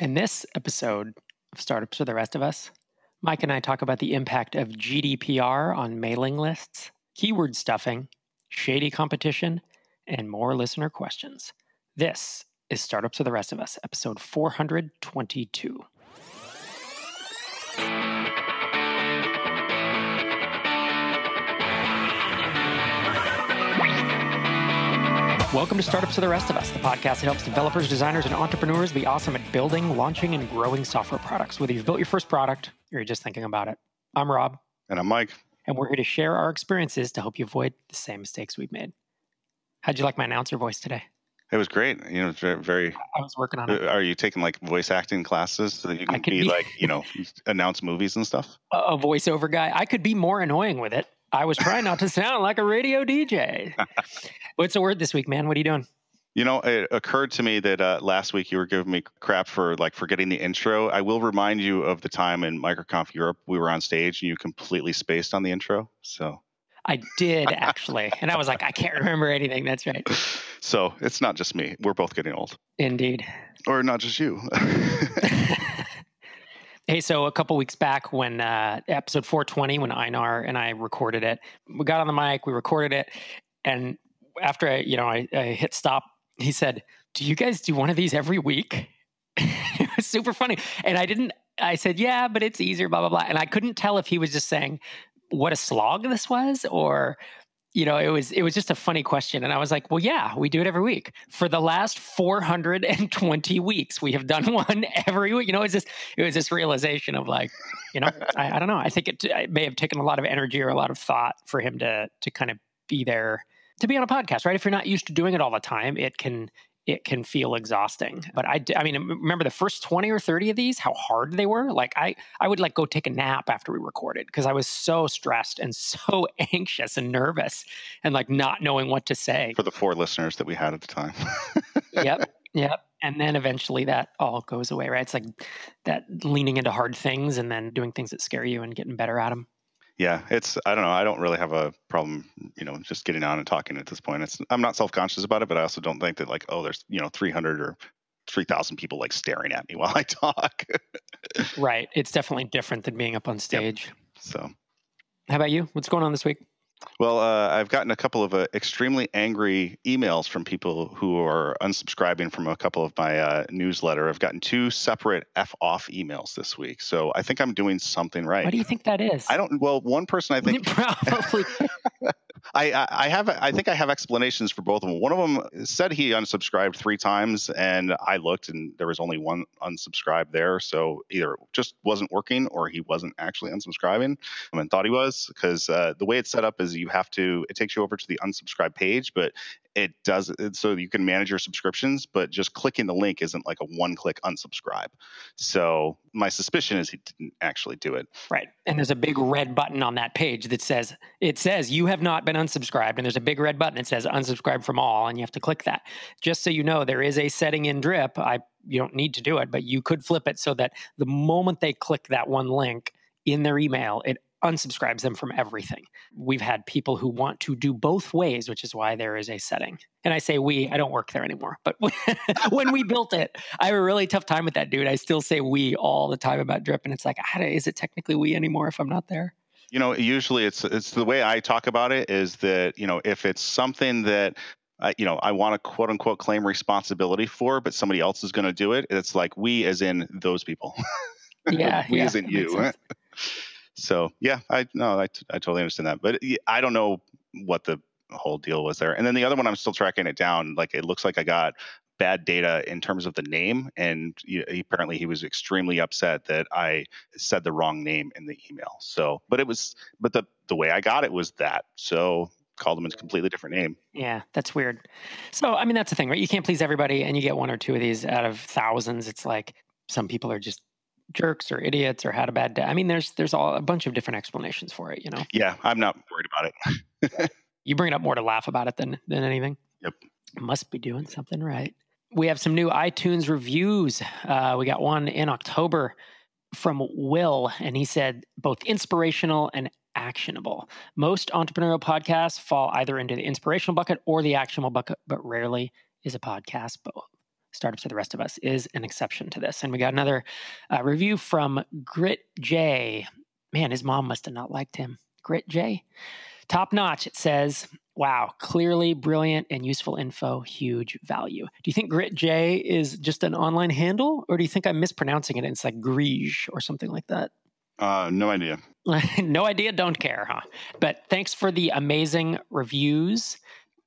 In this episode of Startups for the Rest of Us, Mike and I talk about the impact of GDPR on mailing lists, keyword stuffing, shady competition, and more listener questions. This is Startups for the Rest of Us, episode 422. Welcome to Startups for the Rest of Us, the podcast that helps developers, designers, and entrepreneurs be awesome at building, launching, and growing software products, whether you've built your first product or you're just thinking about it. I'm Rob. And I'm Mike. And we're here to share our experiences to help you avoid the same mistakes we've made. How'd you like my announcer voice today? It was great. You know, it's very, very. I was working on it. Are you taking like voice acting classes so that you can be, be, like, you know, announce movies and stuff? A voiceover guy. I could be more annoying with it. I was trying not to sound like a radio DJ. What's the word this week, man? What are you doing? You know, it occurred to me that uh, last week you were giving me crap for like forgetting the intro. I will remind you of the time in MicroConf Europe we were on stage and you completely spaced on the intro. So I did actually, and I was like, I can't remember anything. That's right. So it's not just me. We're both getting old. Indeed. Or not just you. Hey, so a couple weeks back when uh, episode 420, when Einar and I recorded it, we got on the mic, we recorded it, and after I, you know, I, I hit stop, he said, "Do you guys do one of these every week?" it was super funny, and I didn't. I said, "Yeah, but it's easier." Blah blah blah, and I couldn't tell if he was just saying what a slog this was, or you know, it was it was just a funny question, and I was like, "Well, yeah, we do it every week for the last 420 weeks. We have done one every week." You know, it's this it was this realization of like, you know, I, I don't know. I think it, it, may have taken a lot of energy or a lot of thought for him to to kind of be there to be on a podcast, right? If you're not used to doing it all the time, it can it can feel exhausting. But I, I mean, remember the first 20 or 30 of these, how hard they were? Like I, I would like go take a nap after we recorded because I was so stressed and so anxious and nervous and like not knowing what to say. For the four listeners that we had at the time. yep. Yep. And then eventually that all goes away, right? It's like that leaning into hard things and then doing things that scare you and getting better at them yeah it's i don't know i don't really have a problem you know just getting on and talking at this point. It's i'm not self-conscious about it but i also don't think that like oh there's you know 300 or 3000 people like staring at me while i talk. Right it's definitely different than being up on stage. Yep. so. How about you? What's going on this week well, uh, I've gotten a couple of uh, extremely angry emails from people who are unsubscribing from a couple of my uh, newsletter. I've gotten two separate F off emails this week, so I think I'm doing something right. What do you think that is? I don't. Well, one person I think probably. I, I have I think I have explanations for both of them. One of them said he unsubscribed three times, and I looked and there was only one unsubscribe there. So either it just wasn't working or he wasn't actually unsubscribing and thought he was because uh, the way it's set up is you have to it takes you over to the unsubscribe page, but it does it so you can manage your subscriptions, but just clicking the link isn't like a one click unsubscribe. So my suspicion is he didn't actually do it. Right. And there's a big red button on that page that says it says you have not been unsubscribed and there's a big red button that says unsubscribe from all and you have to click that. Just so you know there is a setting in drip. I you don't need to do it, but you could flip it so that the moment they click that one link in their email, it unsubscribes them from everything. We've had people who want to do both ways, which is why there is a setting. And I say we, I don't work there anymore. But when we built it, I have a really tough time with that dude. I still say we all the time about drip. And it's like, is it technically we anymore if I'm not there? You know, usually it's it's the way I talk about it is that, you know, if it's something that uh, you know, I want to quote unquote claim responsibility for, but somebody else is going to do it. It's like we, as in those people. Yeah, we, yeah, as in you. So yeah, I no, I, I totally understand that, but I don't know what the whole deal was there. And then the other one, I'm still tracking it down. Like it looks like I got bad data in terms of the name, and he, apparently he was extremely upset that I said the wrong name in the email. So, but it was, but the the way I got it was that. So called him a completely different name. Yeah, that's weird. So, I mean, that's the thing, right? You can't please everybody, and you get one or two of these out of thousands. It's like some people are just jerks or idiots or had a bad day. I mean, there's there's all a bunch of different explanations for it. You know. Yeah, I'm not worried about it. you bring it up more to laugh about it than than anything. Yep. Must be doing something right. We have some new iTunes reviews. Uh, we got one in October from Will, and he said both inspirational and actionable. Most entrepreneurial podcasts fall either into the inspirational bucket or the actionable bucket, but rarely is a podcast both. Startups for the rest of us is an exception to this. And we got another uh, review from Grit J. Man, his mom must have not liked him. Grit J. Top notch, it says. Wow, clearly brilliant and useful info, huge value. Do you think Grit J is just an online handle, or do you think I'm mispronouncing it? And it's like Grige or something like that. Uh, no idea. no idea, don't care, huh? But thanks for the amazing reviews.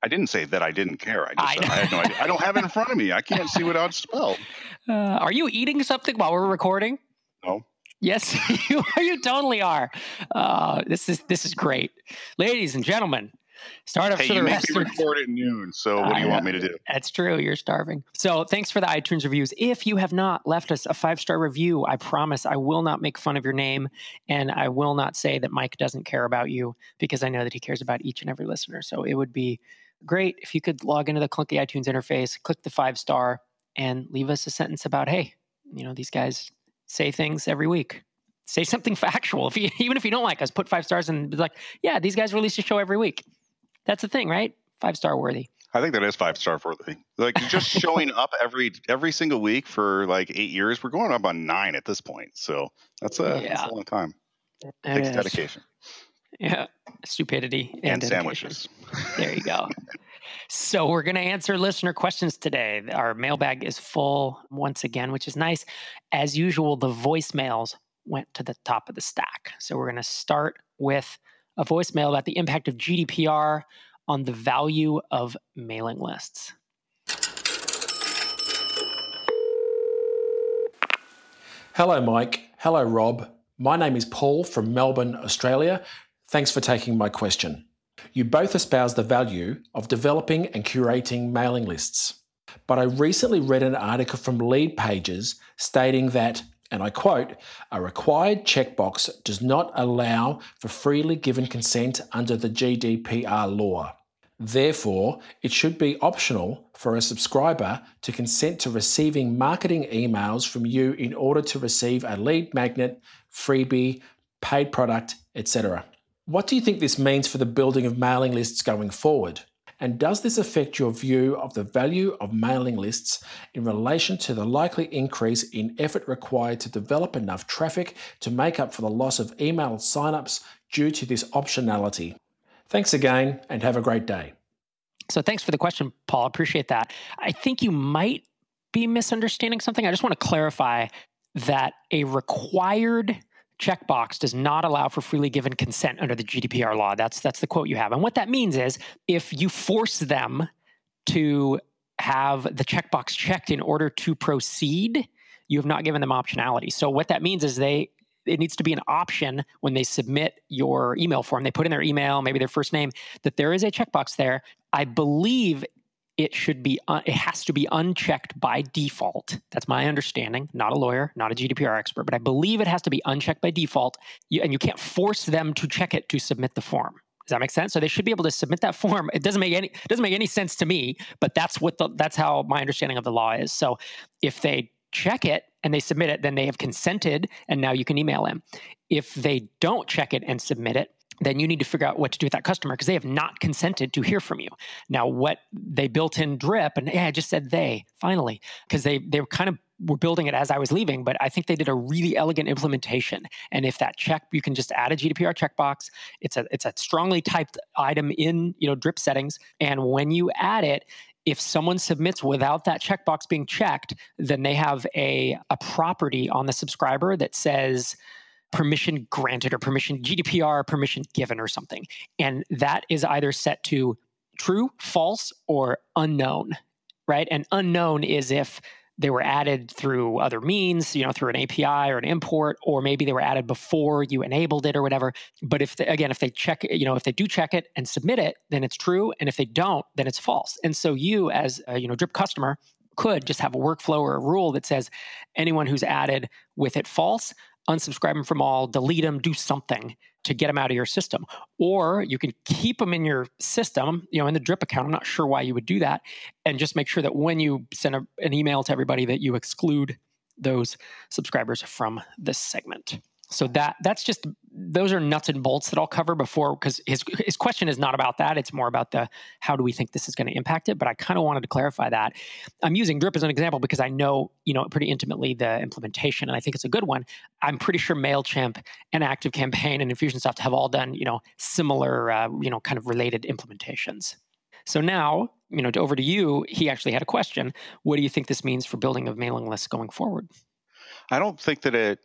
I didn't say that I didn't care. I just I, said I had no idea. I don't have it in front of me. I can't see what it's spelled. Uh, are you eating something while we're recording? No. Yes, you, you totally are. Uh, this is this is great, ladies and gentlemen. Startups hey, for the you rest. Me record at noon. So what do you want me to do? That's true. You're starving. So thanks for the iTunes reviews. If you have not left us a five star review, I promise I will not make fun of your name, and I will not say that Mike doesn't care about you because I know that he cares about each and every listener. So it would be great if you could log into the Clunky iTunes interface, click the five star, and leave us a sentence about, hey, you know, these guys say things every week. Say something factual. If you, even if you don't like us, put five stars and be like, yeah, these guys release a show every week. That's the thing, right? Five star worthy. I think that is five star worthy. Like just showing up every every single week for like eight years. We're going up on nine at this point. So that's a, yeah. that's a long time. It takes dedication. Yeah, stupidity and, and sandwiches. There you go. so we're going to answer listener questions today. Our mailbag is full once again, which is nice. As usual, the voicemails went to the top of the stack. So we're going to start with a voicemail about the impact of GDPR on the value of mailing lists. Hello, Mike. Hello, Rob. My name is Paul from Melbourne, Australia. Thanks for taking my question. You both espouse the value of developing and curating mailing lists. But I recently read an article from Leadpages stating that and I quote, a required checkbox does not allow for freely given consent under the GDPR law. Therefore, it should be optional for a subscriber to consent to receiving marketing emails from you in order to receive a lead magnet, freebie, paid product, etc. What do you think this means for the building of mailing lists going forward? And does this affect your view of the value of mailing lists in relation to the likely increase in effort required to develop enough traffic to make up for the loss of email signups due to this optionality? Thanks again and have a great day. So, thanks for the question, Paul. Appreciate that. I think you might be misunderstanding something. I just want to clarify that a required checkbox does not allow for freely given consent under the GDPR law. That's that's the quote you have. And what that means is if you force them to have the checkbox checked in order to proceed, you have not given them optionality. So what that means is they it needs to be an option when they submit your email form. They put in their email, maybe their first name, that there is a checkbox there. I believe it should be uh, it has to be unchecked by default. That's my understanding. Not a lawyer not a gdpr expert but i believe it has to be unchecked by default. You, and you can't force them to check it to submit the form. Does that make sense? So they should be able to submit that form. It doesn't make any doesn't make any sense to me but that's what the that's how my understanding of the law is. So if they check it and they submit it then they have consented and now you can email them. If they don't check it and submit it then you need to figure out what to do with that customer because they have not consented to hear from you. Now, what they built in Drip, and yeah, I just said they finally because they they kind of were building it as I was leaving, but I think they did a really elegant implementation. And if that check, you can just add a GDPR checkbox. It's a it's a strongly typed item in you know Drip settings, and when you add it, if someone submits without that checkbox being checked, then they have a a property on the subscriber that says permission granted or permission GDPR permission given or something. And that is either set to true, false, or unknown, right? And unknown is if they were added through other means, you know, through an API or an import, or maybe they were added before you enabled it or whatever. But if they, again, if they check, you know, if they do check it and submit it, then it's true, and if they don't, then it's false. And so you, as a, you know, Drip customer, could just have a workflow or a rule that says anyone who's added with it false unsubscribe them from all, delete them, do something to get them out of your system. Or you can keep them in your system, you know, in the drip account. I'm not sure why you would do that. And just make sure that when you send a, an email to everybody that you exclude those subscribers from this segment. So that that's just those are nuts and bolts that I'll cover before because his his question is not about that. It's more about the how do we think this is going to impact it. But I kind of wanted to clarify that. I'm using Drip as an example because I know you know pretty intimately the implementation, and I think it's a good one. I'm pretty sure Mailchimp and ActiveCampaign and Infusionsoft have all done you know similar uh, you know kind of related implementations. So now you know over to you. He actually had a question. What do you think this means for building of mailing lists going forward? I don't think that it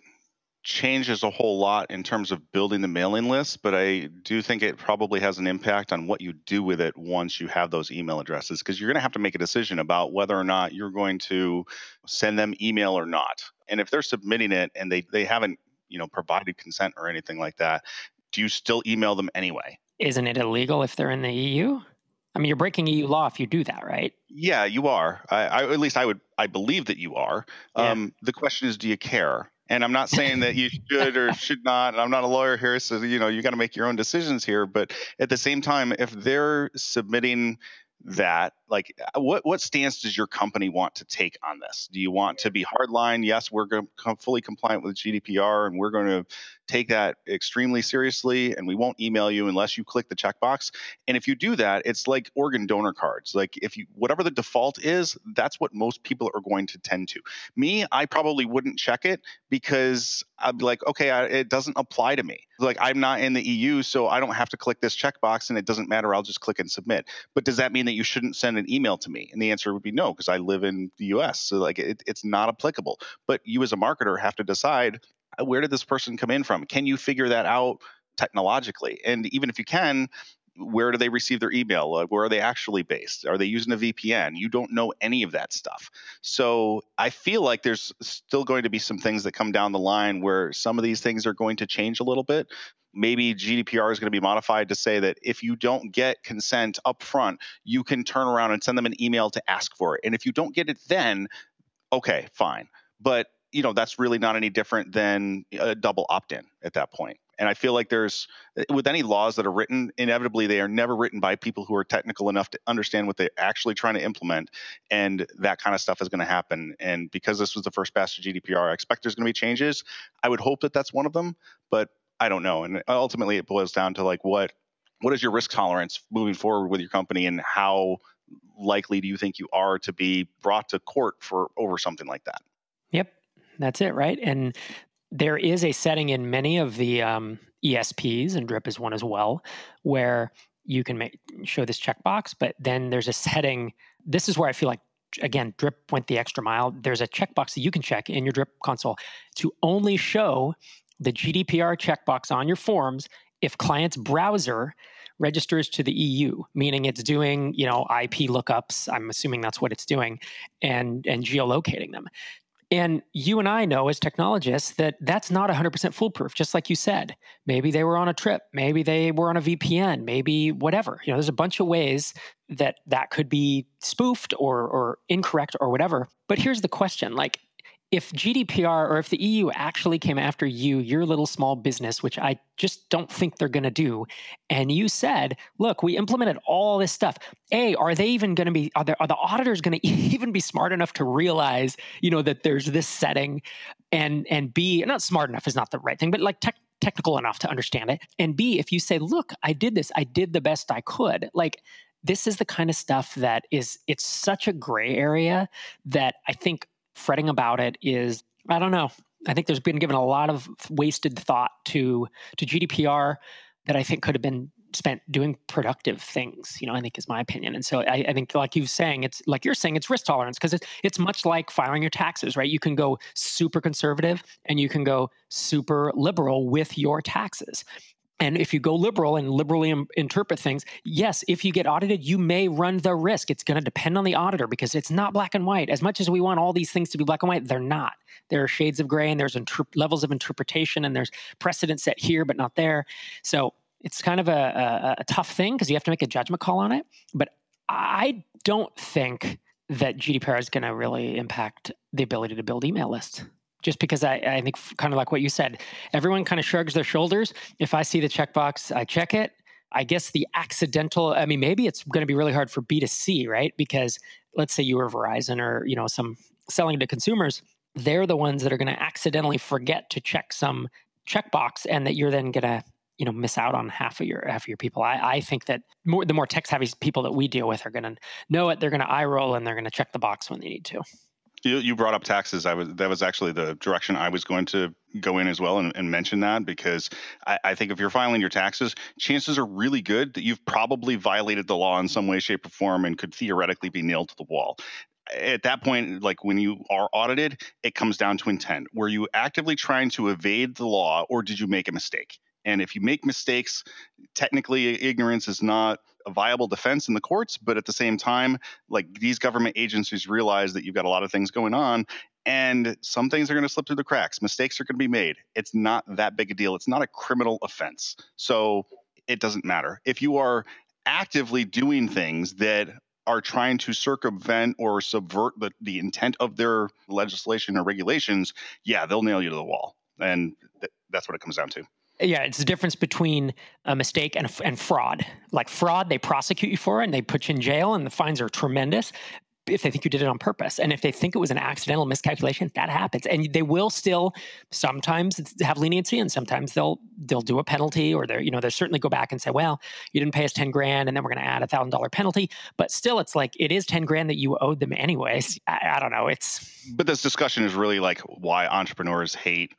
changes a whole lot in terms of building the mailing list, but I do think it probably has an impact on what you do with it once you have those email addresses because you're going to have to make a decision about whether or not you're going to send them email or not. And if they're submitting it and they they haven't, you know, provided consent or anything like that, do you still email them anyway? Isn't it illegal if they're in the EU? I mean, you're breaking EU law if you do that, right? Yeah, you are. I, I at least I would. I believe that you are. Yeah. Um, the question is, do you care? And I'm not saying that you should or should not. And I'm not a lawyer here, so you know you got to make your own decisions here. But at the same time, if they're submitting that like uh, what what stance does your company want to take on this do you want to be hardline yes we're going to come fully compliant with gdpr and we're going to take that extremely seriously and we won't email you unless you click the checkbox. And if you do that it's like organ donor cards. Like if you whatever the default is that's what most people are going to tend to. Me i probably wouldn't check it because i'd be like okay I, it doesn't apply to me. Like i'm not in the eu so i don't have to click this checkbox and it doesn't matter. I'll just click and submit. But does that mean that you shouldn't send an email to me? And the answer would be no because i live in the us so like it, it's not applicable. But you as a marketer have to decide where did this person come in from? Can you figure that out technologically? And even if you can, where do they receive their email? Uh, where are they actually based? Are they using a VPN? You don't know any of that stuff. So I feel like there's still going to be some things that come down the line where some of these things are going to change a little bit. Maybe GDPR is going to be modified to say that if you don't get consent up front, you can turn around and send them an email to ask for it. And if you don't get it then, okay, fine. But you know that's really not any different than a double opt-in at that point. And i feel like there's with any laws that are written inevitably they are never written by people who are technical enough to understand what they're actually trying to implement and that kind of stuff is going to happen. And because this was the first batch of gdpr i expect there's going to be changes. I would hope that that's one of them but i don't know. And ultimately it boils down to like what what is your risk tolerance moving forward with your company and how likely do you think you are to be brought to court for over something like that that's it, right? And there is a setting in many of the um, ESPs, and Drip is one as well, where you can make, show this checkbox, but then there's a setting. This is where I feel like again, Drip went the extra mile. There's a checkbox that you can check in your Drip console to only show the GDPR checkbox on your forms if client's browser registers to the EU, meaning it's doing, you know, IP lookups. I'm assuming that's what it's doing, and and geolocating them. And you and I know as technologists that that's not 100% foolproof, just like you said. Maybe they were on a trip, maybe they were on a VPN, maybe whatever. You know, there's a bunch of ways that that could be spoofed or or incorrect or whatever. But here's the question, like if GDPR or if the EU actually came after you, your little small business, which I just don't think they're going to do, and you said, "Look, we implemented all this stuff. A, are they even going to be? Are, there, are the auditors going to even be smart enough to realize, you know, that there's this setting? And and B, not smart enough is not the right thing, but like tech, technical enough to understand it. And B, if you say, "Look, I did this. I did the best I could," like this is the kind of stuff that is it's such a gray area that I think fretting about it is I don't know. I think there's been given a lot of wasted thought to to GDPR that I think could have been spent doing productive things. You know, I think is my opinion. And so I, I think, like you're saying, it's like you're saying, it's risk tolerance because it's it's much like filing your taxes, right? You can go super conservative and you can go super liberal with your taxes. And if you go liberal and liberally Im- interpret things, yes, if you get audited, you may run the risk. It's going to depend on the auditor because it's not black and white. As much as we want all these things to be black and white, they're not. There are shades of gray and there's inter- levels of interpretation and there's precedent set here but not there. So it's kind of a, a, a tough thing because you have to make a judgment call on it. But I don't think that GDPR is going to really impact the ability to build email lists just because I, I think kind of like what you said, everyone kind of shrugs their shoulders. If I see the checkbox, I check it. I guess the accidental, I mean, maybe it's going to be really hard for B2C, right? Because let's say you were Verizon or, you know, some selling to consumers, they're the ones that are going to accidentally forget to check some checkbox and that you're then going to you know miss out on half of your half of your people. I, I think that more the more tech savvy people that we deal with are going to know it. They're going to eye roll and they're going to check the box when they need to. You, you brought up taxes. I was that was actually the direction I was going to go in as well and, and mention that because I, I, think if you're filing your taxes, chances are really good that you've probably violated the law in some way, shape, or form and could theoretically be nailed to the wall. At that point, like when you are audited, it comes down to intent. Were you actively trying to evade the law or did you make a mistake? And if you make mistakes, technically ignorance is not a viable defense in the courts, but at the same time, like these government agencies realize that you've got a lot of things going on and some things are going to slip through the cracks. Mistakes are going to be made. It's not that big a deal. It's not a criminal offense. So it doesn't matter. If you are actively doing things that are trying to circumvent or subvert the, the intent of their legislation or regulations, yeah, they'll nail you to the wall. And th- that's what it comes down to yeah, it's the difference between a mistake and, and fraud. Like fraud, they prosecute you for it and they put you in jail, and the fines are tremendous if they think you did it on purpose. And if they think it was an accidental miscalculation, that happens. And they will still sometimes have leniency and sometimes they'll they'll do a penalty or they're, you know, they'll certainly go back and say, well, you didn't pay us 10 grand and then we're gonna add a thousand dollar penalty. But still it's like it is 10 grand that you owed them anyways. I, I don't know. It's But this discussion is really like why entrepreneurs hate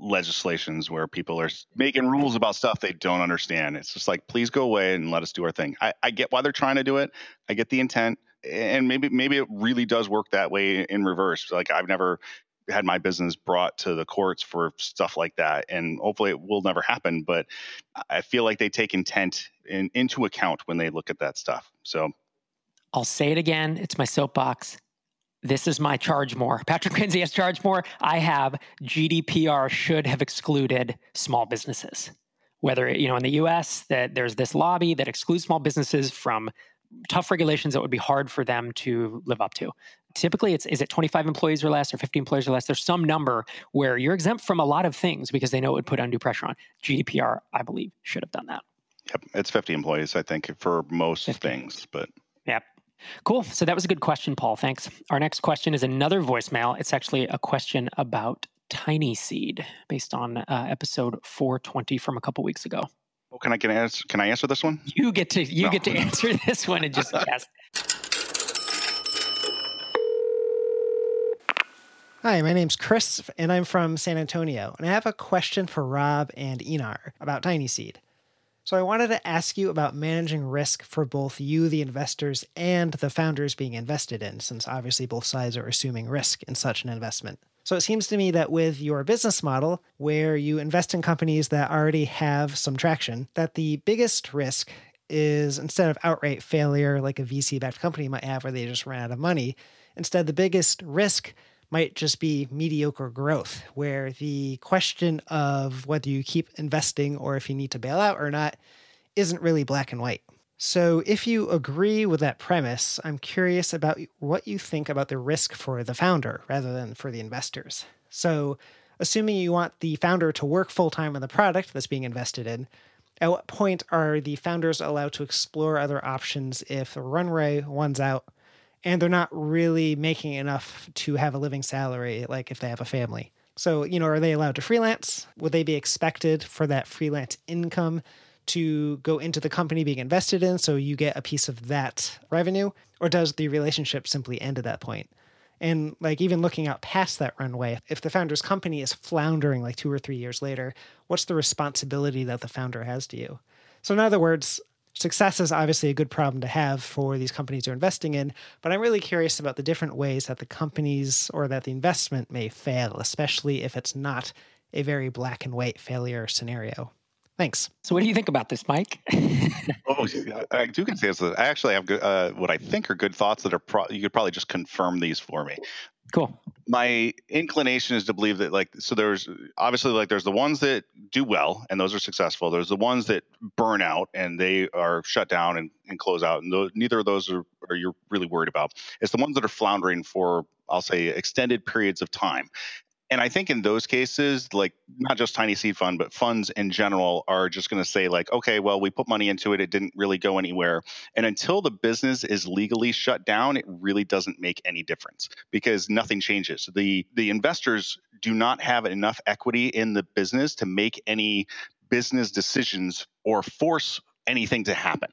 legislations where people are making rules about stuff they don't understand. It's just like, please go away and let us do our thing. I, I get why they're trying to do it. I get the intent, and maybe maybe it really does work that way in reverse. Like I've never had my business brought to the courts for stuff like that, and hopefully it will never happen. But I feel like they take intent in, into account when they look at that stuff. So I'll say it again. It's my soapbox this is my charge more. Patrick McKenzie has charged more. I have GDPR should have excluded small businesses. Whether you know in the U.S. that there's this lobby that excludes small businesses from tough regulations that would be hard for them to live up to. Typically, it's is it 25 employees or less or 50 employees or less. There's some number where you're exempt from a lot of things because they know it would put undue pressure on. GDPR, I believe, should have done that. Yep, it's 50 employees, I think, for most 50. things, but Yep. Cool. So that was a good question, Paul. Thanks. Our next question is another voicemail. It's actually a question about TinySeed based on uh, episode 420 from a couple weeks ago. Oh, can I can I answer, can I answer this one? You get to you no. get to answer this one and just guess. Hi, my name's Chris, and I'm from San Antonio, and I have a question for Rob and Einar about TinySeed. So I wanted to ask you about managing risk for both you, the investors, and the founders being invested in, since obviously both sides are assuming risk in such an investment. So it seems to me that with your business model, where you invest in companies that already have some traction, that the biggest risk is instead of outright failure like a VC backed company might have where they just ran out of money, instead, the biggest risk might just be mediocre growth, where the question of whether you keep investing or if you need to bail out or not isn't really black and white. So, if you agree with that premise, I'm curious about what you think about the risk for the founder rather than for the investors. So, assuming you want the founder to work full time on the product that's being invested in, at what point are the founders allowed to explore other options if the runway runs out and they're not really making enough to have a living salary, like if they have a family. So, you know, are they allowed to freelance? Would they be expected for that freelance income to go into the company being invested in so you get a piece of that revenue? Or does the relationship simply end at that point? And like even looking out past that runway, if the founder's company is floundering like two or three years later, what's the responsibility that the founder has to you? So, in other words, Success is obviously a good problem to have for these companies you're investing in, but I'm really curious about the different ways that the companies or that the investment may fail, especially if it's not a very black and white failure scenario. Thanks. So, what do you think about this, Mike? oh, I do can say this. I actually have good, uh, what I think are good thoughts that are pro- you could probably just confirm these for me. Cool. My inclination is to believe that like so there's obviously like there's the ones that do well and those are successful. There's the ones that burn out and they are shut down and, and close out. And neither of those are, are you're really worried about. It's the ones that are floundering for I'll say extended periods of time. And I think in those cases, like not just TinySeed Fund, but funds in general are just going to say, like, okay, well, we put money into it, it didn't really go anywhere. And until the business is legally shut down, it really doesn't make any difference because nothing changes. The the investors do not have enough equity in the business to make any business decisions or force anything to happen.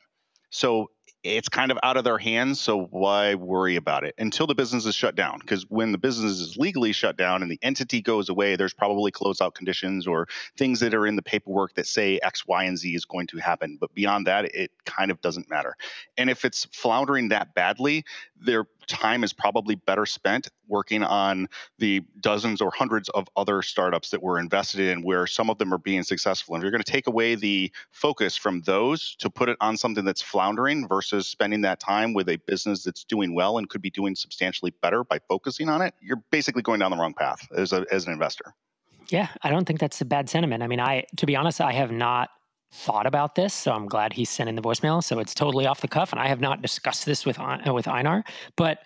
So it's kind of out of their hands. So why worry about it until the business is shut down? Because when the business is legally shut down and the entity goes away, there's probably closeout conditions or things that are in the paperwork that say X, Y, and Z is going to happen. But beyond that, it kind of doesn't matter. And if it's floundering that badly, their time is probably better spent working on the dozens or hundreds of other startups that we're invested in where some of them are being successful. And if you're going to take away the focus from those to put it on something that's floundering versus spending that time with a business that's doing well and could be doing substantially better by focusing on it, you're basically going down the wrong path as, a, as an investor. Yeah, I don't think that's a bad sentiment. I mean, I to be honest, I have not thought about this, so I'm glad he sent in the voicemail. So it's totally off the cuff, and I have not discussed this with uh, with Einar. But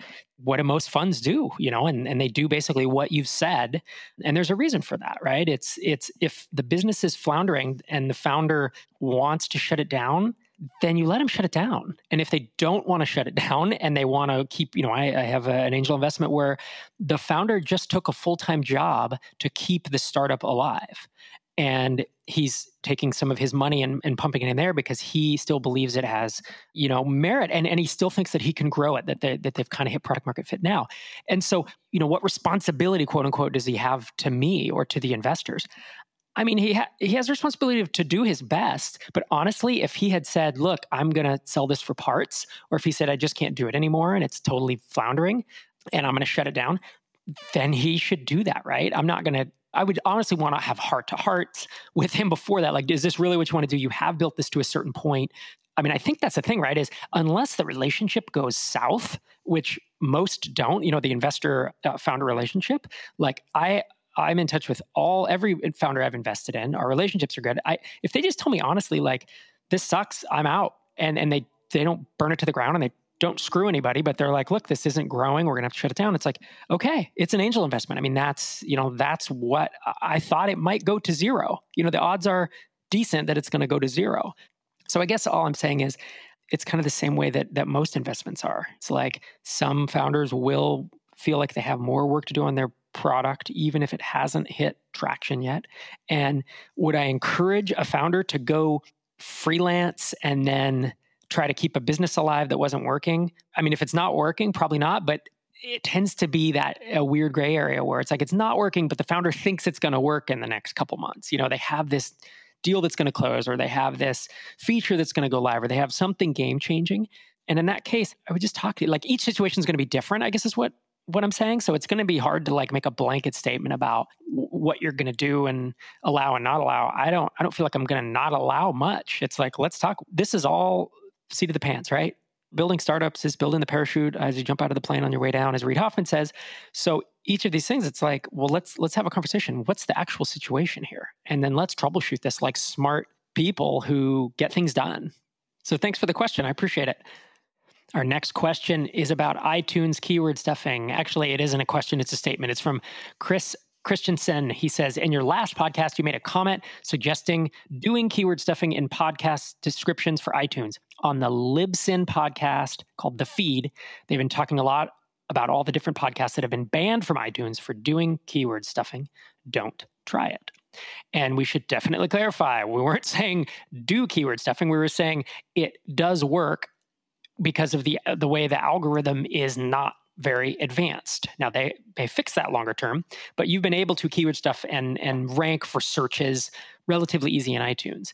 what do most funds do? You know, and and they do basically what you've said, and there's a reason for that, right? It's it's if the business is floundering and the founder wants to shut it down, then you let them shut it down. And if they don't want to shut it down and they want to keep, you know, I, I have a, an angel investment where the founder just took a full time job to keep the startup alive and he's taking some of his money and, and, pumping it in there because he still believes it has you know merit and, and he still thinks that he can grow it that, they, that they've kind of hit product market fit now and so you know what responsibility quote unquote does he have to me or to the investors I mean, he ha- he has a responsibility to do his best. But honestly, if he had said, "Look, I'm going to sell this for parts," or if he said, "I just can't do it anymore and it's totally floundering, and I'm going to shut it down," then he should do that, right? I'm not going to I would honestly want to have heart to hearts with him before that. Like, is this really what you want to do? You have built this to a certain point. I mean, I think that's the thing, right? Is unless the relationship goes south, which most don't, you know, the investor uh, founder relationship, like I, I'm in touch with all every founder I've invested in. Our relationships are good. I if they just tell me honestly, like this sucks, I'm out, and and they they don't burn it to the ground and they don't screw anybody, but they're like, look, this isn't growing. We're going to have to shut it down. It's like, okay, it's an angel investment. I mean, that's, you know, that's what I thought it might go to zero. You know, the odds are decent that it's going to go to zero. So I guess all I'm saying is it's kind of the same way that that most investments are. It's like some founders will feel like they have more work to do on their product even if it hasn't hit traction yet. And would I encourage a founder to go freelance and then try to keep a business alive that wasn't working. I mean, if it's not working, probably not, but it tends to be that a weird gray area where it's like it's not working, but the founder thinks it's going to work in the next couple months. You know, they have this deal that's going to close, or they have this feature that's going to go live, or they have something game changing. And in that case, I would just talk to you. Like each situation is going to be different. I guess is what what I'm saying. So it's going to be hard to like make a blanket statement about what you're going to do and allow and not allow. I don't I don't feel like I'm going to not allow much. It's like let's talk. This is all seat of the pants, right? Building startups is building the parachute as you jump out of the plane on your way down, as Reid Hoffman says. So each of these things, it's like, well, let's let's have a conversation. What's the actual situation here? And then let's troubleshoot this like smart people who get things done. So thanks for the question. I appreciate it. Our next question is about iTunes keyword stuffing. Actually, it isn't a question, it's a statement. It's from Chris Christensen, he says, in your last podcast, you made a comment suggesting doing keyword stuffing in podcast descriptions for iTunes. On the Libsyn podcast called The Feed, they've been talking a lot about all the different podcasts that have been banned from iTunes for doing keyword stuffing. Don't try it. And we should definitely clarify we weren't saying do keyword stuffing, we were saying it does work because of the the way the algorithm is not very advanced. Now they they fix that longer term, but you've been able to keyword stuff and and rank for searches relatively easy in iTunes.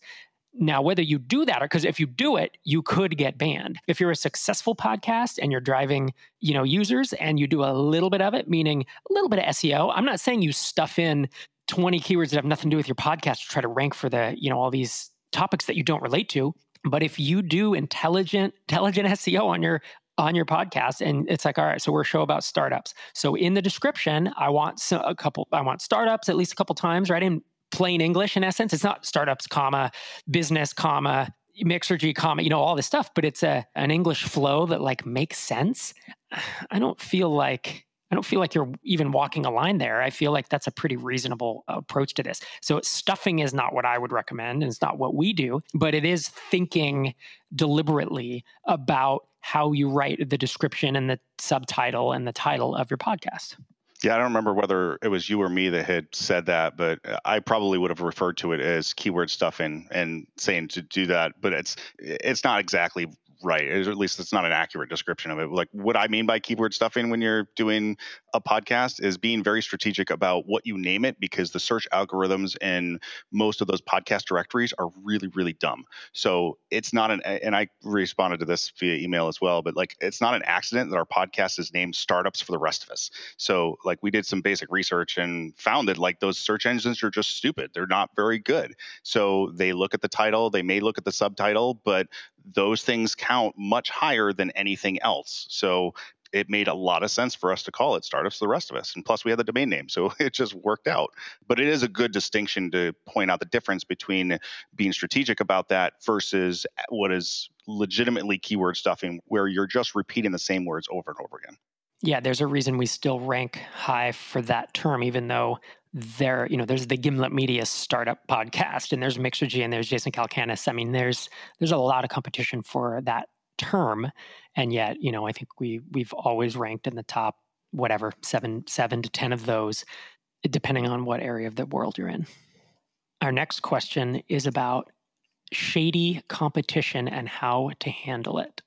Now, whether you do that or because if you do it, you could get banned. If you're a successful podcast and you're driving, you know, users and you do a little bit of it, meaning a little bit of SEO, I'm not saying you stuff in 20 keywords that have nothing to do with your podcast to try to rank for the, you know, all these topics that you don't relate to. But if you do intelligent, intelligent SEO on your on your podcast and it's like all right so we're a show about startups so in the description i want a couple i want startups at least a couple times right in plain english in essence it's not startups comma business comma mixergy comma you know all this stuff but it's a an english flow that like makes sense i don't feel like I don't feel like you're even walking a line there. I feel like that's a pretty reasonable approach to this. So stuffing is not what I would recommend, and it's not what we do, but it is thinking deliberately about how you write the description and the subtitle and the title of your podcast. Yeah, I don't remember whether it was you or me that had said that, but uh, I probably would have referred to it as keyword stuffing and saying to do that. But it's it's not exactly right. or At least it's not an accurate description of it. Like what I mean by keyword stuffing when you're doing a podcast is being very strategic about what you name it because the search algorithms in most of those podcast directories are really, really dumb. So it's not an, and I responded to this via email as well, but like it's not an accident that our podcast is named Startups for the Rest of Us. So like we did some basic research and found that like those search engines are just stupid. They're not very good. So they look at the title, they may look at the subtitle, but those things count much higher than anything else. So it made a lot of sense for us to call it startups the rest of us and plus we had the domain name so it just worked out but it is a good distinction to point out the difference between being strategic about that versus what is legitimately keyword stuffing where you're just repeating the same words over and over again yeah there's a reason we still rank high for that term even though there, you know, there's the Gimlet Media startup podcast, and there's Mixergy, and there's Jason Calacanis. I mean, there's there's a lot of competition for that term, and yet, you know, I think we we've always ranked in the top whatever seven seven to ten of those, depending on what area of the world you're in. Our next question is about shady competition and how to handle it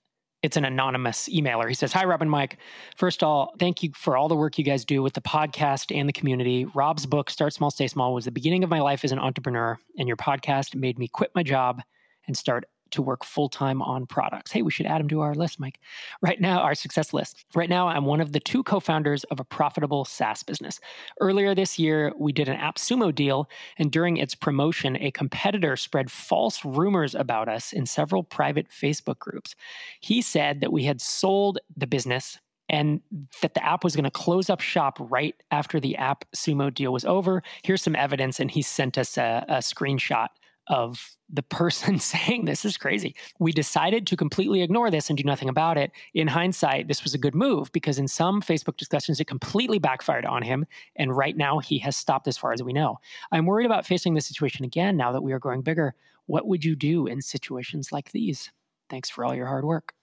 it's an anonymous emailer. He says, Hi, Rob and Mike. First of all, thank you for all the work you guys do with the podcast and the community. Rob's book, Start Small, Stay Small, was the beginning of my life as an entrepreneur, and your podcast made me quit my job and start to work full time on products. Hey, we should add them to our list, Mike. Right now, our success list. Right now, I'm one of the two co founders of a profitable SaaS business. Earlier this year, we did an AppSumo deal, and during its promotion, a competitor spread false rumors about us in several private Facebook groups. He said that we had sold the business and that the app was going to close up shop right after the app sumo deal was over here's some evidence and he sent us a, a screenshot of the person saying this is crazy. We decided to completely ignore this and do nothing about it. In hindsight, this was a good move because in some Facebook discussions, it completely backfired on him. And right now, he has stopped as far as we know. I'm worried about facing this situation again now that we are growing bigger. What would you do in situations like these? Thanks for all your hard work.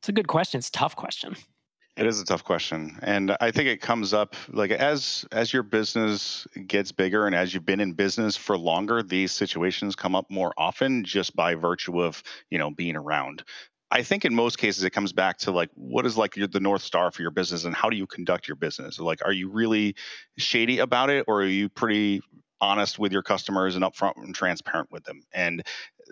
It's a good question. It's a tough question. It is a tough question, and I think it comes up like as as your business gets bigger and as you've been in business for longer, these situations come up more often just by virtue of you know being around. I think in most cases it comes back to like what is like your, the north star for your business and how do you conduct your business? Like, are you really shady about it, or are you pretty honest with your customers and upfront and transparent with them. And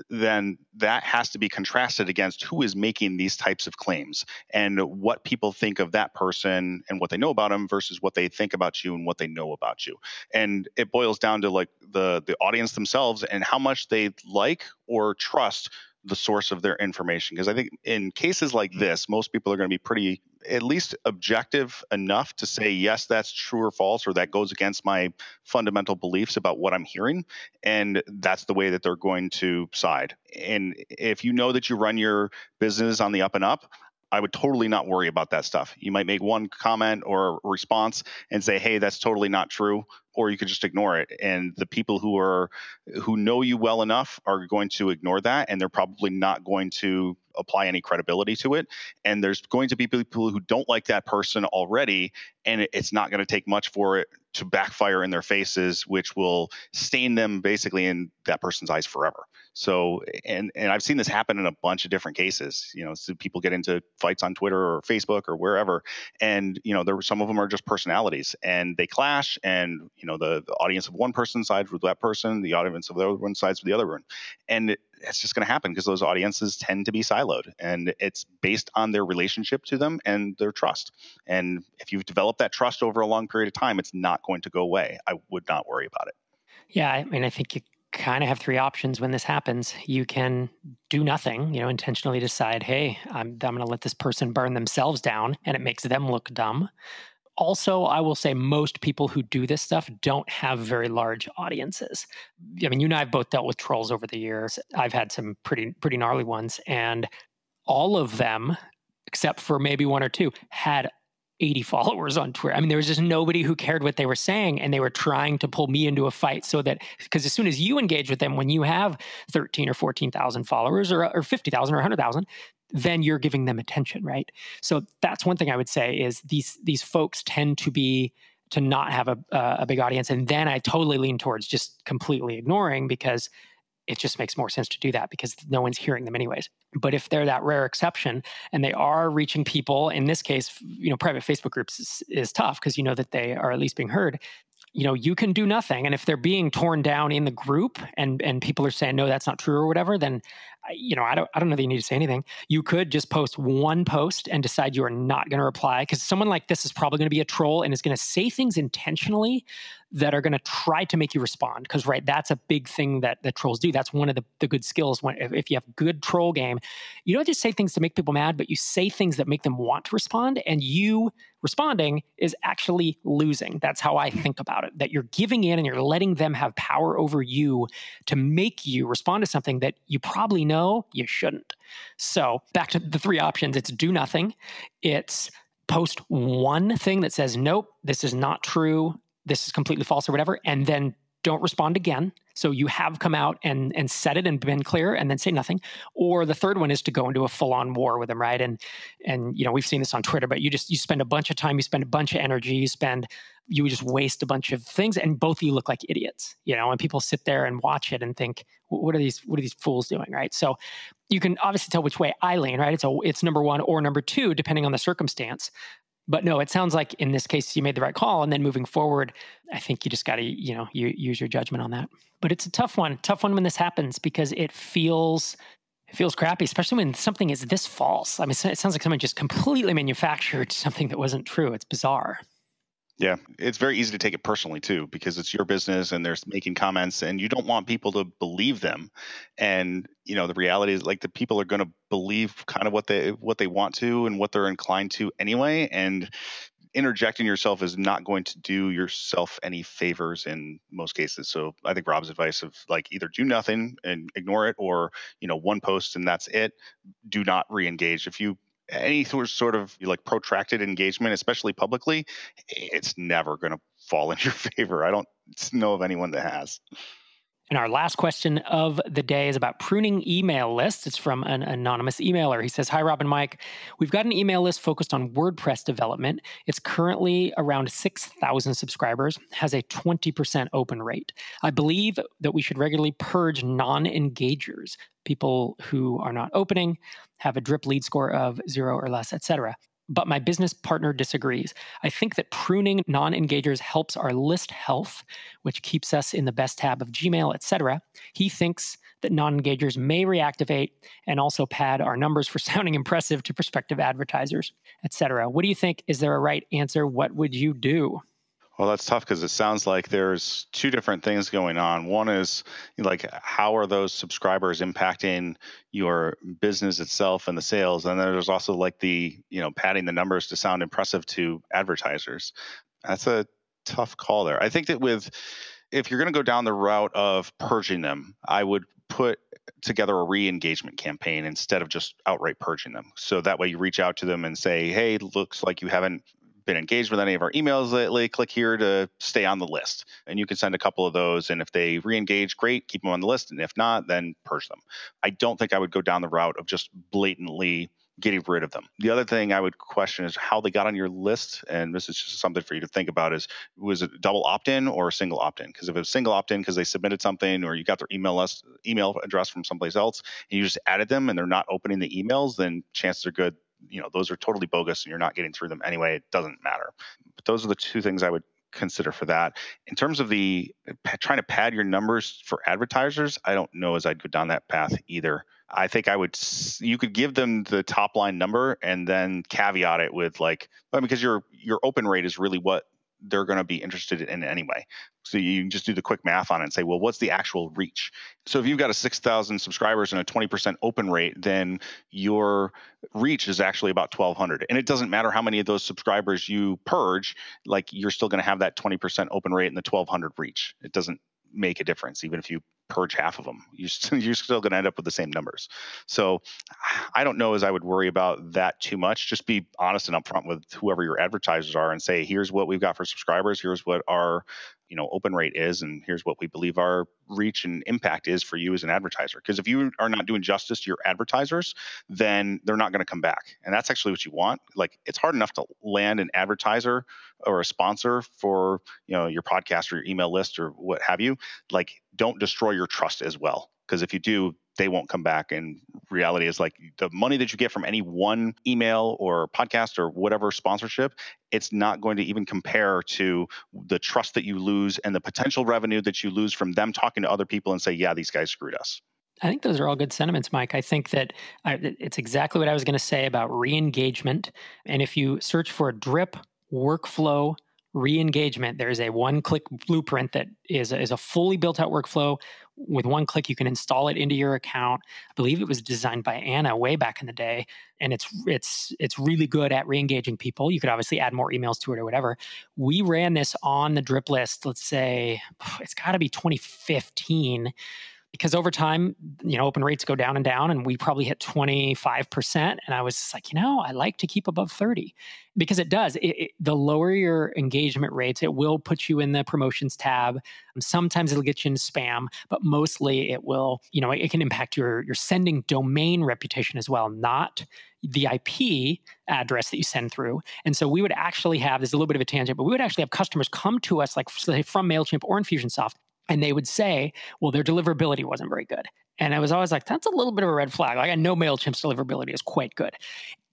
then that has to be contrasted against who is making these types of claims and what people think of that person and what they know about them versus what they think about you and what they know about you. And it boils down to like the the audience themselves and how much they like or trust the source of their information because i think in cases like mm. this most people are going to be pretty at least objective enough to say yes that's true or false or that goes against my fundamental beliefs about what i'm hearing and that's the way that they're going to side. And if you know that you run your business on the up and up I would totally not worry about that stuff. You might make one comment or response and say, "Hey, that's totally not true," or you could just ignore it. And the people who are who know you well enough are going to ignore that, and they're probably not going to apply any credibility to it. And there's going to be people who don't like that person already, and it's not going to take much for it to backfire in their faces, which will stain them basically in that person's eyes forever. So, and and I've seen this happen in a bunch of different cases. You know, so people get into fights on Twitter or Facebook or wherever, and you know, there were some of them are just personalities, and they clash, and you know, the, the audience of one person sides with that person, the audience of the other one sides with the other one, and it's just going to happen because those audiences tend to be siloed, and it's based on their relationship to them and their trust. And if you've developed that trust over a long period of time, it's not going to go away. I would not worry about it. Yeah, I mean, I think you kind of have three options when this happens. You can do nothing, you know, intentionally decide, hey, I'm, I'm going to let this person burn themselves down and it makes them look dumb. Also, I will say most people who do this stuff don't have very large audiences. I mean, you and I have both dealt with trolls over the years. I've had some pretty pretty gnarly ones, and all of them, except for maybe one or two, had 80 followers on Twitter. I mean, there was just nobody who cared what they were saying, and they were trying to pull me into a fight so that because as soon as you engage with them, when you have 13 or 14,000 followers or, or 50,000 or 100,000, then you're giving them attention, right? So that's one thing I would say is these these folks tend to be to not have a, a big audience, and then I totally lean towards just completely ignoring because it just makes more sense to do that because no one's hearing them anyways. But if they're that rare exception and they are reaching people, in this case, you know, private Facebook groups is, is tough because you know that they are at least being heard. You know, you can do nothing, and if they're being torn down in the group, and and people are saying no, that's not true or whatever, then you know, I don't, I don't know that you need to say anything. You could just post one post and decide you are not going to reply because someone like this is probably going to be a troll and is going to say things intentionally that are going to try to make you respond. Because right, that's a big thing that the trolls do. That's one of the, the good skills. When if, if you have good troll game, you don't just say things to make people mad, but you say things that make them want to respond. And you responding is actually losing. That's how I think about it. That you're giving in and you're letting them have power over you to make you respond to something that you probably know you shouldn't. So back to the three options it's do nothing, it's post one thing that says, nope, this is not true, this is completely false or whatever, and then don't respond again. So you have come out and and said it and been clear and then say nothing. Or the third one is to go into a full-on war with them, right? And and you know, we've seen this on Twitter, but you just you spend a bunch of time, you spend a bunch of energy, you spend you just waste a bunch of things and both of you look like idiots, you know, and people sit there and watch it and think, what are these what are these fools doing, right? So you can obviously tell which way I lean, right? It's a it's number 1 or number 2 depending on the circumstance. But no, it sounds like in this case you made the right call, and then moving forward, I think you just got to you know you, use your judgment on that. But it's a tough one, tough one when this happens because it feels it feels crappy, especially when something is this false. I mean, it sounds like someone just completely manufactured something that wasn't true. It's bizarre. Yeah, it's very easy to take it personally too because it's your business and they're making comments and you don't want people to believe them. And you know, the reality is like the people are going to believe kind of what they what they want to and what they're inclined to anyway and interjecting yourself is not going to do yourself any favors in most cases. So I think Rob's advice of like either do nothing and ignore it or, you know, one post and that's it. Do not re-engage. If you any sort of like protracted engagement, especially publicly, it's never going to fall in your favor. I don't know of anyone that has. And our last question of the day is about pruning email lists. It's from an anonymous emailer. He says, Hi, Rob and Mike. We've got an email list focused on WordPress development. It's currently around 6,000 subscribers, has a 20% open rate. I believe that we should regularly purge non engagers, people who are not opening, have a drip lead score of zero or less, etc but my business partner disagrees. I think that pruning non-engagers helps our list health, which keeps us in the best tab of Gmail, etc. He thinks that non-engagers may reactivate and also pad our numbers for sounding impressive to prospective advertisers, etc. What do you think? Is there a right answer? What would you do? Well, that's tough because it sounds like there's two different things going on. One is like how are those subscribers impacting your business itself and the sales, and then there's also like the you know padding the numbers to sound impressive to advertisers. That's a tough call there. I think that with if you're going to go down the route of purging them, I would put together a re-engagement campaign instead of just outright purging them. So that way you reach out to them and say, "Hey, looks like you haven't been engaged with any of our emails lately, click here to stay on the list. And you can send a couple of those. And if they re engage, great, keep them on the list. And if not, then purge them. I don't think I would go down the route of just blatantly getting rid of them. The other thing I would question is how they got on your list, and this is just something for you to think about: is was it double opt-in or a single opt-in? Because if it was single opt-in because they submitted something or you got their email list, email address from someplace else and you just added them and they're not opening the emails, then chances are good you know those are totally bogus and you're not getting through them anyway it doesn't matter. But those are the two things i would consider for that. In terms of the trying to pad your numbers for advertisers i don't know as i'd go down that path either. I think i would you could give them the top line number and then caveat it with like because your your open rate is really what they're going to be interested in anyway. So you can just do the quick math on it and say, well, what's the actual reach? So if you've got a 6,000 subscribers and a 20% open rate, then your reach is actually about 1,200. And it doesn't matter how many of those subscribers you purge, like you're still going to have that 20% open rate and the 1,200 reach. It doesn't make a difference, even if you purge half of them. You you're still going to end up with the same numbers. So I don't know as I would worry about that too much. Just be honest and upfront with whoever your advertisers are and say, here's what we've got for subscribers. Here's what our you know open rate is and here's what we believe our reach and impact is for you as an advertiser. Because if you are not doing justice to your advertisers then they're not going to come back. And that's actually what you want. Like it's hard enough to land an advertiser or a sponsor for you know your podcast or your email list or what have you. Like don't destroy your trust as well because if you do they won't come back and reality is like the money that you get from any one email or podcast or whatever sponsorship it's not going to even compare to the trust that you lose and the potential revenue that you lose from them talking to other people and say yeah these guys screwed us I think those are all good sentiments, Mike. I think that I, it's exactly what I was going to say about re engagement. And if you search for a drip workflow re-engagement there's a one-click blueprint that is is a fully built out workflow with one click you can install it into your account. I believe it was designed by anna way back in the day and it's it's it's really good at re-engaging people. You could obviously add more emails to it or whatever. We ran this on the drip list let's say it's got to be 2015 because over time, you know, open rates go down and down, and we probably hit 25%. And I was just like, you know, I like to keep above 30 because it does. It, it, the lower your engagement rates, it will put you in the promotions tab. Sometimes it'll get you in spam, but mostly it will, you know, it can impact your, your sending domain reputation as well, not the IP address that you send through. And so we would actually have, there's a little bit of a tangent, but we would actually have customers come to us, like say from MailChimp or Infusionsoft, and they would say, well, their deliverability wasn't very good. And I was always like, that's a little bit of a red flag. Like I know MailChimp's deliverability is quite good.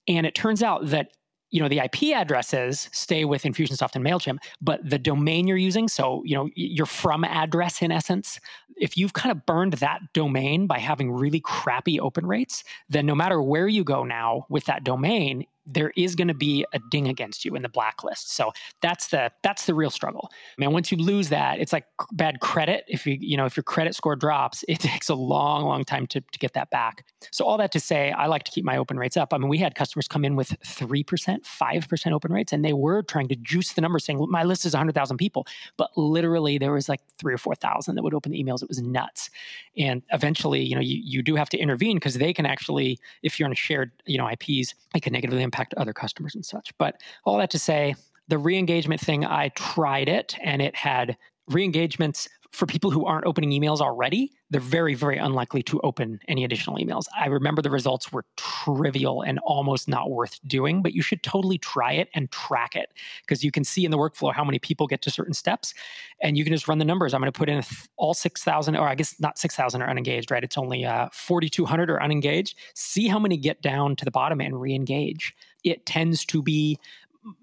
And it turns out that you know the IP addresses stay with Infusionsoft and Mailchimp, but the domain you're using, so you know your from address in essence, if you've kind of burned that domain by having really crappy open rates, then no matter where you go now with that domain, there is going to be a ding against you in the blacklist. So that's the that's the real struggle. I mean, once you lose that, it's like bad credit. If you you know if your credit score drops, it takes a long, long time to, to get that back. So all that to say, I like to keep my open rates up. I mean, we had customers come in with three percent, five percent open rates, and they were trying to juice the number, saying my list is hundred thousand people, but literally there was like three or four thousand that would open the emails. It was nuts. And eventually, you know, you, you do have to intervene because they can actually, if you're on a shared, you know, IPs, it can negatively impact impact other customers and such. But all that to say, the re-engagement thing, I tried it and it had re-engagements for people who aren't opening emails already, they're very, very unlikely to open any additional emails. I remember the results were trivial and almost not worth doing, but you should totally try it and track it because you can see in the workflow how many people get to certain steps and you can just run the numbers. I'm going to put in all 6,000, or I guess not 6,000 are unengaged, right? It's only uh, 4,200 are unengaged. See how many get down to the bottom and re engage. It tends to be,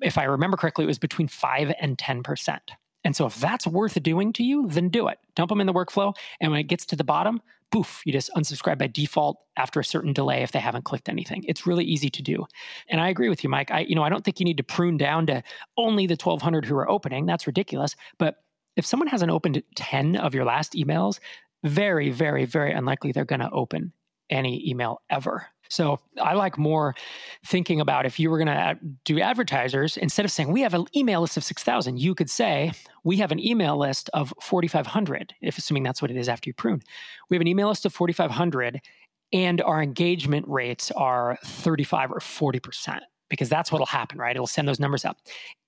if I remember correctly, it was between 5 and 10%. And so if that's worth doing to you, then do it. Dump them in the workflow. And when it gets to the bottom, poof, you just unsubscribe by default after a certain delay if they haven't clicked anything. It's really easy to do. And I agree with you, Mike. I, you know, I don't think you need to prune down to only the 1200 who are opening. That's ridiculous. But if someone hasn't opened 10 of your last emails, very, very, very unlikely they're going to open any email ever. So I like more thinking about if you were going to do advertisers, instead of saying we have an email list of 6,000, you could say we have an email list of 4,500, if assuming that's what it is after you prune. We have an email list of 4,500 and our engagement rates are 35 or 40% because that's what'll happen, right? It'll send those numbers up.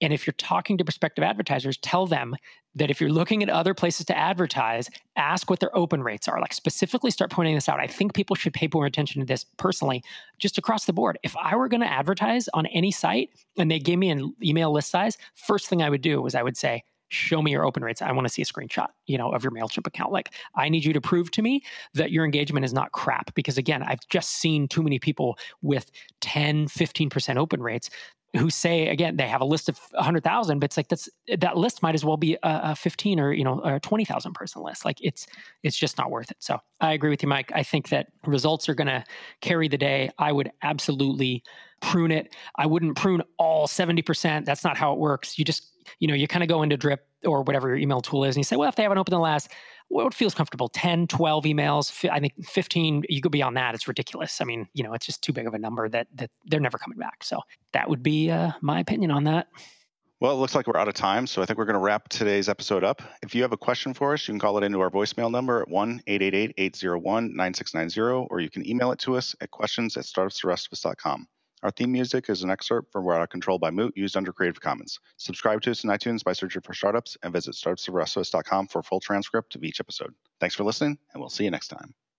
And if you're talking to prospective advertisers, tell them that if you're looking at other places to advertise, ask what their open rates are. Like specifically start pointing this out. I think people should pay more attention to this personally, just across the board. If I were going to advertise on any site and they gave me an email list size, first thing I would do was I would say, show me your open rates. I want to see a screenshot, you know, of your MailChimp account. Like I need you to prove to me that your engagement is not crap because again, I've just seen too many people with 10, 15% open rates who say again they have a list of 100,000 but it's like that's that list might as well be a, a 15 or you know a 20,000 person list. Like it's it's just not worth it. So I agree with you Mike. I think that results are going to carry the day. I would absolutely prune it. I wouldn't prune all 70% that's not how it works. You just you know, you kind of go into drip or whatever your email tool is and you say, well, if they haven't opened the last, what feels comfortable. 10 12 emails i think 15 you go beyond that. It's ridiculous. I mean you know it's just too big of a number that that they're never coming back. So that would be uh, my opinion on that. Well, it looks like we're out of time, so I think we're going to wrap today's episode up. If you have a question for us, you can call it into our voicemail number at 1 888 801 9690, or you can email it to us at questions at startupstherestofus.com. Our theme music is an excerpt from We're Out of Control by Moot, used under Creative Commons. Subscribe to us in iTunes by searching for startups and visit startupstherestofus.com for a full transcript of each episode. Thanks for listening, and we'll see you next time.